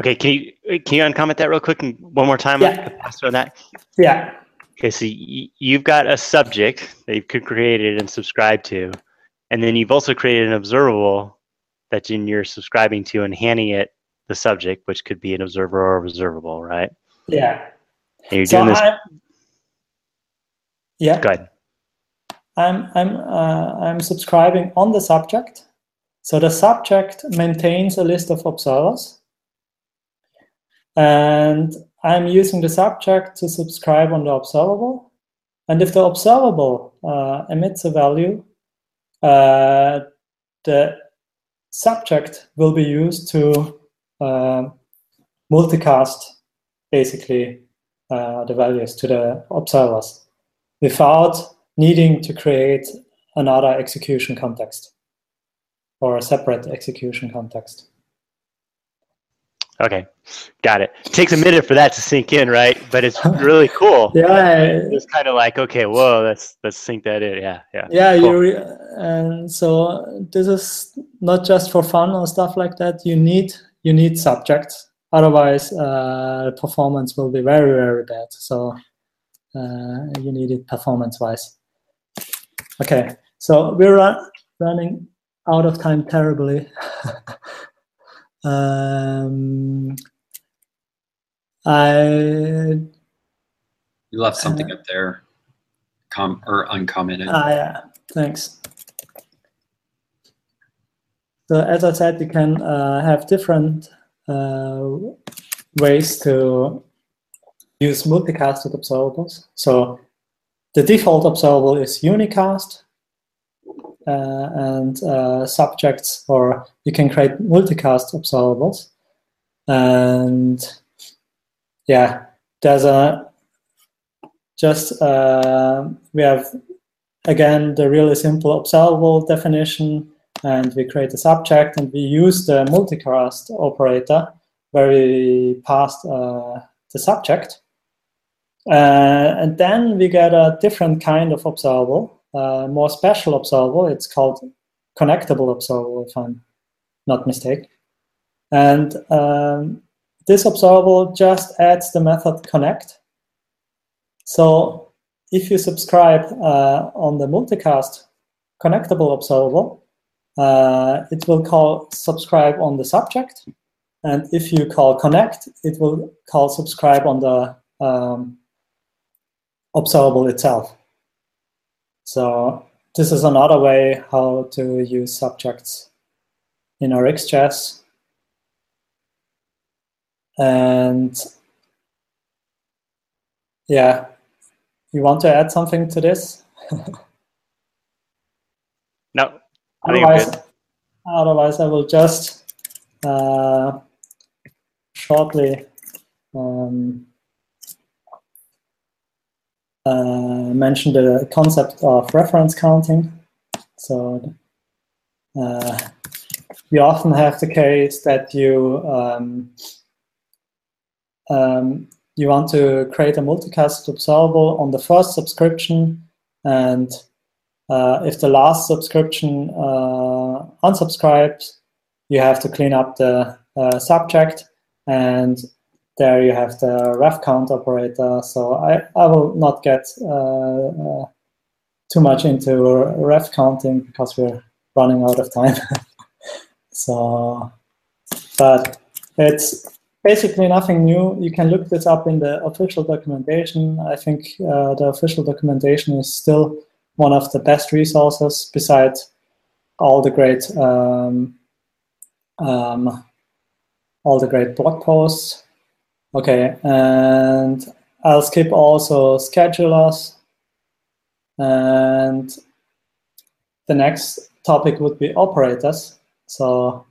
Okay, can you can you uncomment that real quick and one more time? Yeah. On that. Yeah. Okay, so y- you've got a subject that you've created and subscribed to, and then you've also created an observable that you're subscribing to and handing it the subject, which could be an observer or observable, right? Yeah. And you're so doing this. I'm, yeah. Go ahead. I'm I'm uh, I'm subscribing on the subject. So the subject maintains a list of observers and I'm using the subject to subscribe on the observable. And if the observable uh, emits a value, uh, the subject will be used to uh, multicast basically uh, the values to the observers without needing to create another execution context or a separate execution context. Okay, got it. it. Takes a minute for that to sink in, right? But it's really cool. yeah, it's kind of like okay, whoa, let's let's sink that in. Yeah, yeah. Yeah, cool. you and so this is not just for fun or stuff like that. You need you need subjects, otherwise uh, performance will be very very bad. So uh, you need it performance wise. Okay, so we're run, running out of time terribly. Um, I you left something uh, up there, com or uncommented. Ah, yeah. Thanks. So as I said, you can uh, have different uh, ways to use multicasted observables. So the default observable is unicast, uh, and uh, subjects, or you can create multicast observables. And yeah, there's a just uh, we have again the really simple observable definition and we create a subject, and we use the multicast operator where we pass uh, the subject. Uh, and then we get a different kind of observable, uh, more special observable. It's called connectable observable, if I'm not mistaken. And um, this observable just adds the method connect. So if you subscribe uh, on the multicast connectable observable, uh, it will call subscribe on the subject. And if you call connect, it will call subscribe on the um, observable itself. So this is another way how to use subjects in RxJS. And yeah, you want to add something to this? no. Otherwise, otherwise, I will just uh, shortly um, uh, mention the concept of reference counting. So uh, we often have the case that you um, um, you want to create a multicast observable on the first subscription, and uh, if the last subscription uh, unsubscribes, you have to clean up the uh, subject, and there you have the ref count operator. So I, I will not get uh, uh, too much into ref counting because we're running out of time. so, but it's basically nothing new. You can look this up in the official documentation. I think uh, the official documentation is still one of the best resources besides all the great um, um, all the great blog posts. Okay, and I'll skip also schedulers. And the next topic would be operators. So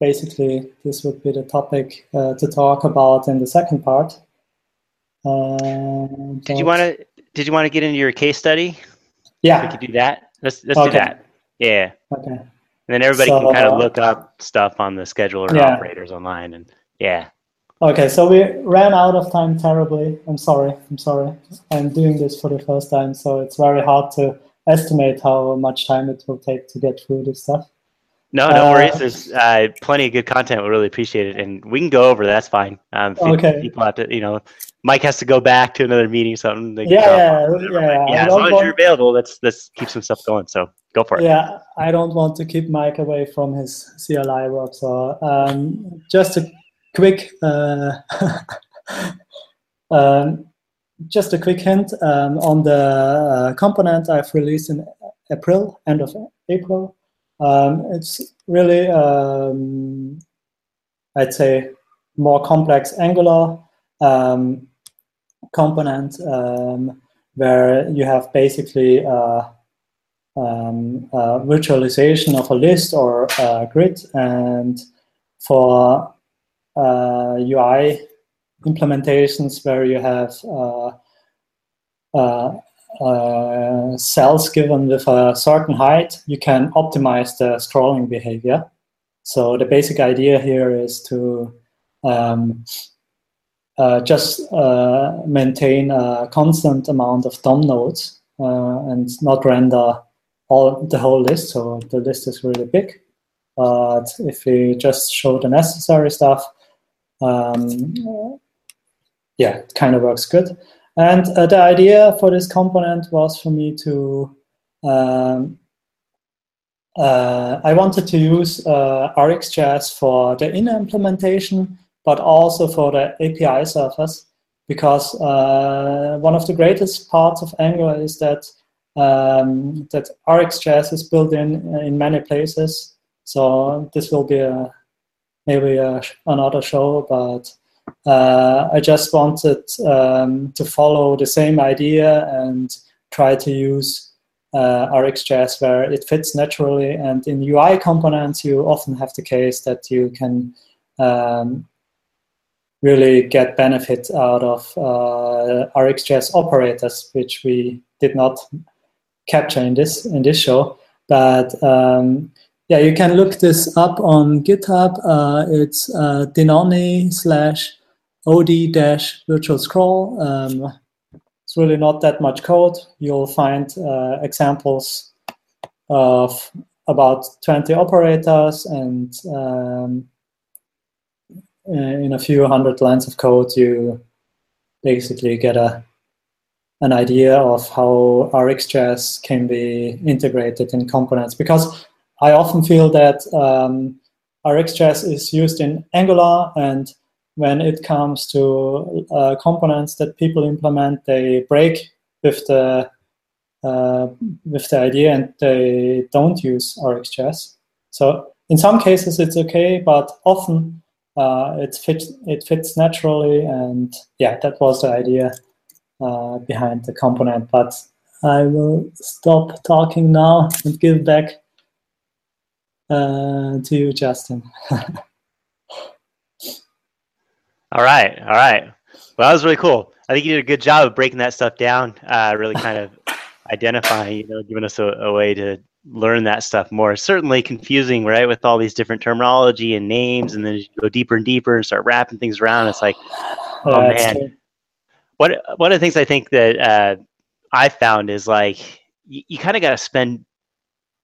basically, this would be the topic uh, to talk about in the second part. Uh, did you want to? Did you want to get into your case study? Yeah, we could do that. Let's let's okay. do that. Yeah. Okay. And then everybody So, can kind of look up stuff on the scheduler Yeah. operators online, and yeah. Okay, so we ran out of time terribly. I'm sorry. I'm sorry. I'm doing this for the first time, so it's very hard to estimate how much time it will take to get through this stuff. No, no Uh, worries. There's uh, plenty of good content. We really appreciate it, and we can go over. That's fine. Um, Okay. People have to, you know, Mike has to go back to another meeting, or something. they Yeah, yeah, yeah, yeah. As long as you're available, let's let's keep some stuff going. So go for it. Yeah, I don't want to keep Mike away from his CLI work. So um, just a quick, uh, um, just a quick hint um, on the uh, component I've released in April, end of April. Um, it's really, um, I'd say, more complex Angular um, component um, where you have basically uh, um, virtualization of a list or a grid. And for UI implementations where you have uh, uh, uh, cells given with a certain height, you can optimize the scrolling behavior. So the basic idea here is to um, uh, just uh, maintain a constant amount of DOM nodes uh, and not render all the whole list. So the list is really big. But if we just show the necessary stuff, um, yeah, it kind of works good. And uh, the idea for this component was for me to, um, uh, I wanted to use uh, RxJS for the inner implementation, but also for the API surface, because uh, one of the greatest parts of Angular is that um, that RxJS is built in in many places. So this will be a maybe a, another show, but uh, I just wanted um, to follow the same idea and try to use uh, RxJS where it fits naturally. And in UI components, you often have the case that you can um, really get benefit out of uh, RxJS operators, which we did not capture in this in this show. But um, yeah, you can look this up on GitHub. Uh, it's uh, dinony slash od dash virtual scroll. Um, it's really not that much code. You'll find uh, examples of about 20 operators and um, in a few hundred lines of code, you basically get a an idea of how RxJS can be integrated in components. Because I often feel that um, RxJS is used in Angular, and when it comes to uh, components that people implement, they break with the uh, with the idea and they don't use RxJS. So in some cases it's okay, but often uh, it fits it fits naturally, and yeah, that was the idea uh, behind the component. But I will stop talking now and give back uh, to you, Justin. all right, all right. Well, that was really cool. I think you did a good job of breaking that stuff down. Uh, really kind of identifying, you know, giving us a, a way to learn that stuff more. certainly confusing, right, with all these different terminology and names, and then you go deeper and deeper and start wrapping things around. It's like, oh man. What one of the things I think that uh, I found is like you, you kind of got to spend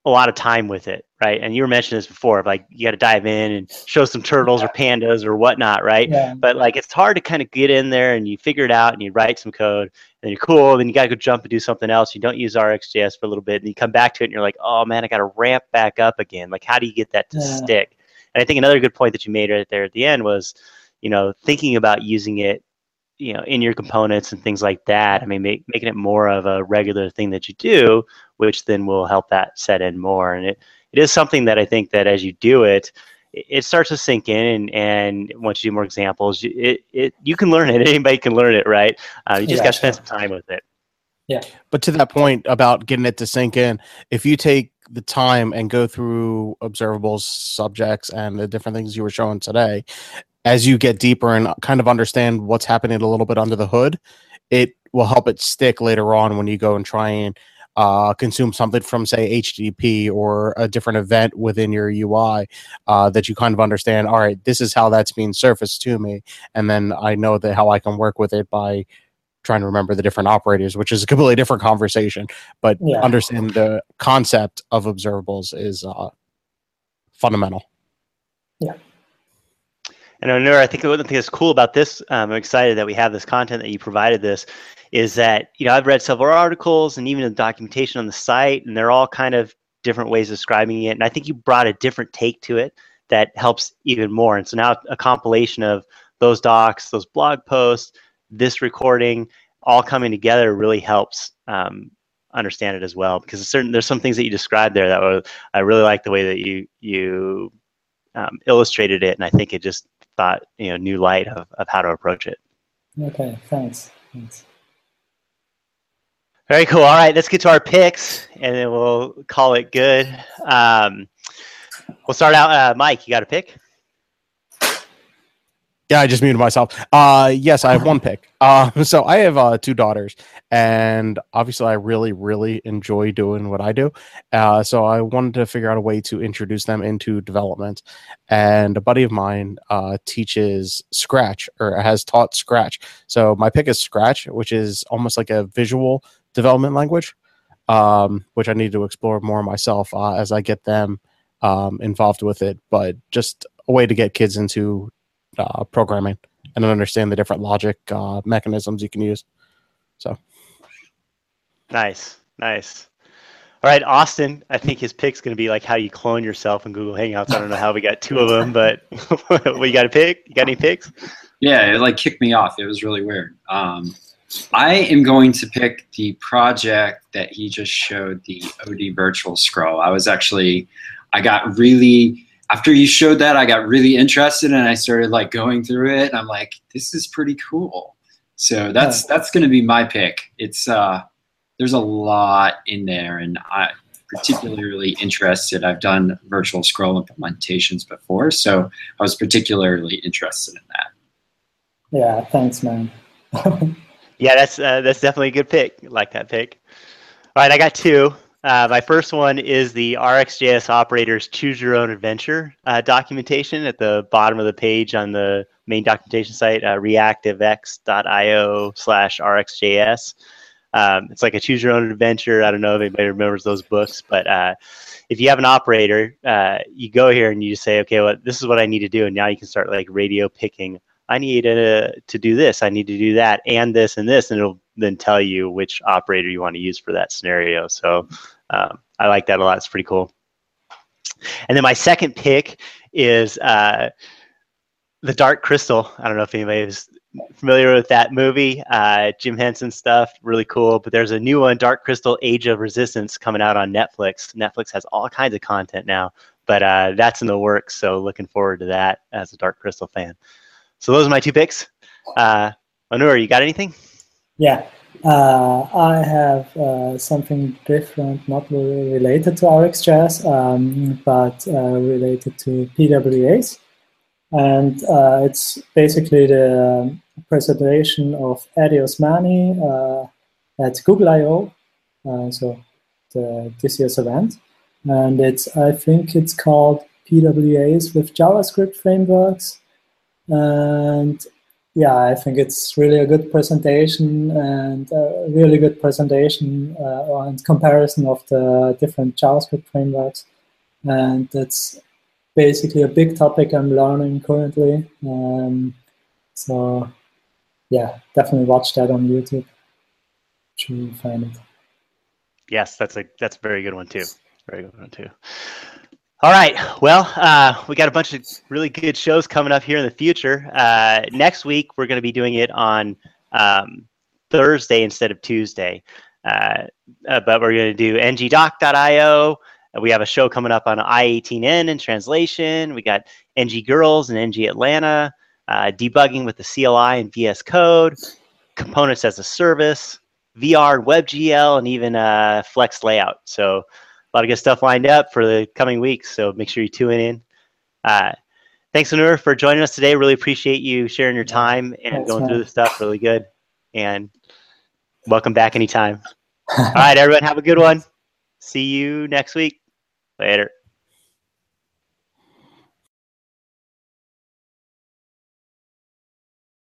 a lot of time with it, right? And you were mentioning this before, like you got to dive in and show some turtles or pandas or whatnot, right? Yeah. But like it's hard to kind of get in there and you figure it out and you write some code and you're cool. Then you got to go jump and do something else. You don't use RxJS for a little bit, and you come back to it and you're like, oh man, I got to ramp back up again. Like, how do you get that to yeah. stick? And I think another good point that you made right there at the end was, you know, thinking about using it you know in your components and things like that i mean make, making it more of a regular thing that you do which then will help that set in more. And it, it is something that i think that as you do it it starts to sink in and, and once you do more examples it, it you can learn it. Anybody can learn it right? Uh, you just yeah, got to spend some time with it. Yeah. But to that point about getting it to sink in if you take the time and go through observables subjects and the different things you were showing today as you get deeper and kind of understand what's happening a little bit under the hood, it will help it stick later on when you go and try and uh, consume something from, say, HTTP or a different event within your UI uh, that you kind of understand. All right, this is how that's being surfaced to me, and then I know that how I can work with it by trying to remember the different operators, which is a completely different conversation. But yeah. understand the concept of observables is uh, fundamental. Yeah. And know I think one thing that's cool about this, um, I'm excited that we have this content that you provided this, is that you know I've read several articles and even the documentation on the site, and they're all kind of different ways of describing it. And I think you brought a different take to it that helps even more. And so now a compilation of those docs, those blog posts, this recording, all coming together really helps um, understand it as well. Because certain there's some things that you described there that was I really like the way that you you um, illustrated it, and I think it just thought you know new light of, of how to approach it. Okay, thanks. Thanks. Very cool. All right, let's get to our picks, and then we'll call it good. Um, we'll start out. Uh, Mike, you got a pick? Yeah, I just muted myself. Uh, yes, I have one pick. Uh, so I have uh, two daughters, and obviously, I really, really enjoy doing what I do. Uh, so I wanted to figure out a way to introduce them into development. And a buddy of mine uh, teaches Scratch or has taught Scratch. So my pick is Scratch, which is almost like a visual development language, um, which I need to explore more myself uh, as I get them um, involved with it. But just a way to get kids into uh, programming and understand the different logic uh, mechanisms you can use. So nice, nice. All right, Austin. I think his pick's going to be like how you clone yourself in Google Hangouts. I don't know how we got two of them, but we got a pick. You got any picks? Yeah, it like kicked me off. It was really weird. Um, I am going to pick the project that he just showed, the OD Virtual Scroll. I was actually, I got really after you showed that, I got really interested and I started like going through it. I'm like, this is pretty cool. So that's yeah. that's going to be my pick. It's uh, there's a lot in there, and I particularly interested. I've done virtual scroll implementations before, so I was particularly interested in that. Yeah, thanks, man. yeah, that's uh, that's definitely a good pick. I like that pick. All right, I got two. Uh, my first one is the RxJS operators choose your own adventure uh, documentation at the bottom of the page on the main documentation site, uh, reactivex.io slash RxJS. Um, it's like a choose your own adventure. I don't know if anybody remembers those books, but uh, if you have an operator, uh, you go here and you just say, okay, well, this is what I need to do. And now you can start like radio picking. I need to, to do this. I need to do that and this and this. And it'll then tell you which operator you want to use for that scenario. So um, I like that a lot. It's pretty cool. And then my second pick is uh, the Dark Crystal. I don't know if anybody is familiar with that movie. Uh, Jim Henson stuff, really cool. But there's a new one, Dark Crystal: Age of Resistance, coming out on Netflix. Netflix has all kinds of content now, but uh, that's in the works. So looking forward to that as a Dark Crystal fan. So those are my two picks. Uh, Onur, you got anything? Yeah, uh, I have uh, something different, not really related to RxJS, um, but uh, related to PWAs. And uh, it's basically the presentation of Addy Osmani uh, at Google I.O., uh, so the, this year's event. And it's, I think it's called PWAs with JavaScript frameworks. And yeah, I think it's really a good presentation and a really good presentation uh, and comparison of the different JavaScript frameworks. And that's basically a big topic I'm learning currently. Um, so yeah, definitely watch that on YouTube. To find it. Yes, that's a that's a very good one too. Very good one too. All right. Well, uh, we got a bunch of really good shows coming up here in the future. Uh, next week, we're going to be doing it on um, Thursday instead of Tuesday. Uh, uh but we're going to do ngdoc.io. We have a show coming up on I18N in translation. We got NG Girls and NG Atlanta, uh, debugging with the CLI and VS Code, components as a service, VR, and WebGL, and even uh, Flex Layout. So lot of good stuff lined up for the coming weeks. So make sure you tune in. Uh, thanks, Onur, for joining us today. Really appreciate you sharing your time and Thanks, going man. through the stuff. Really good. And welcome back anytime. All right, everyone, have a good one. See you next week. Later.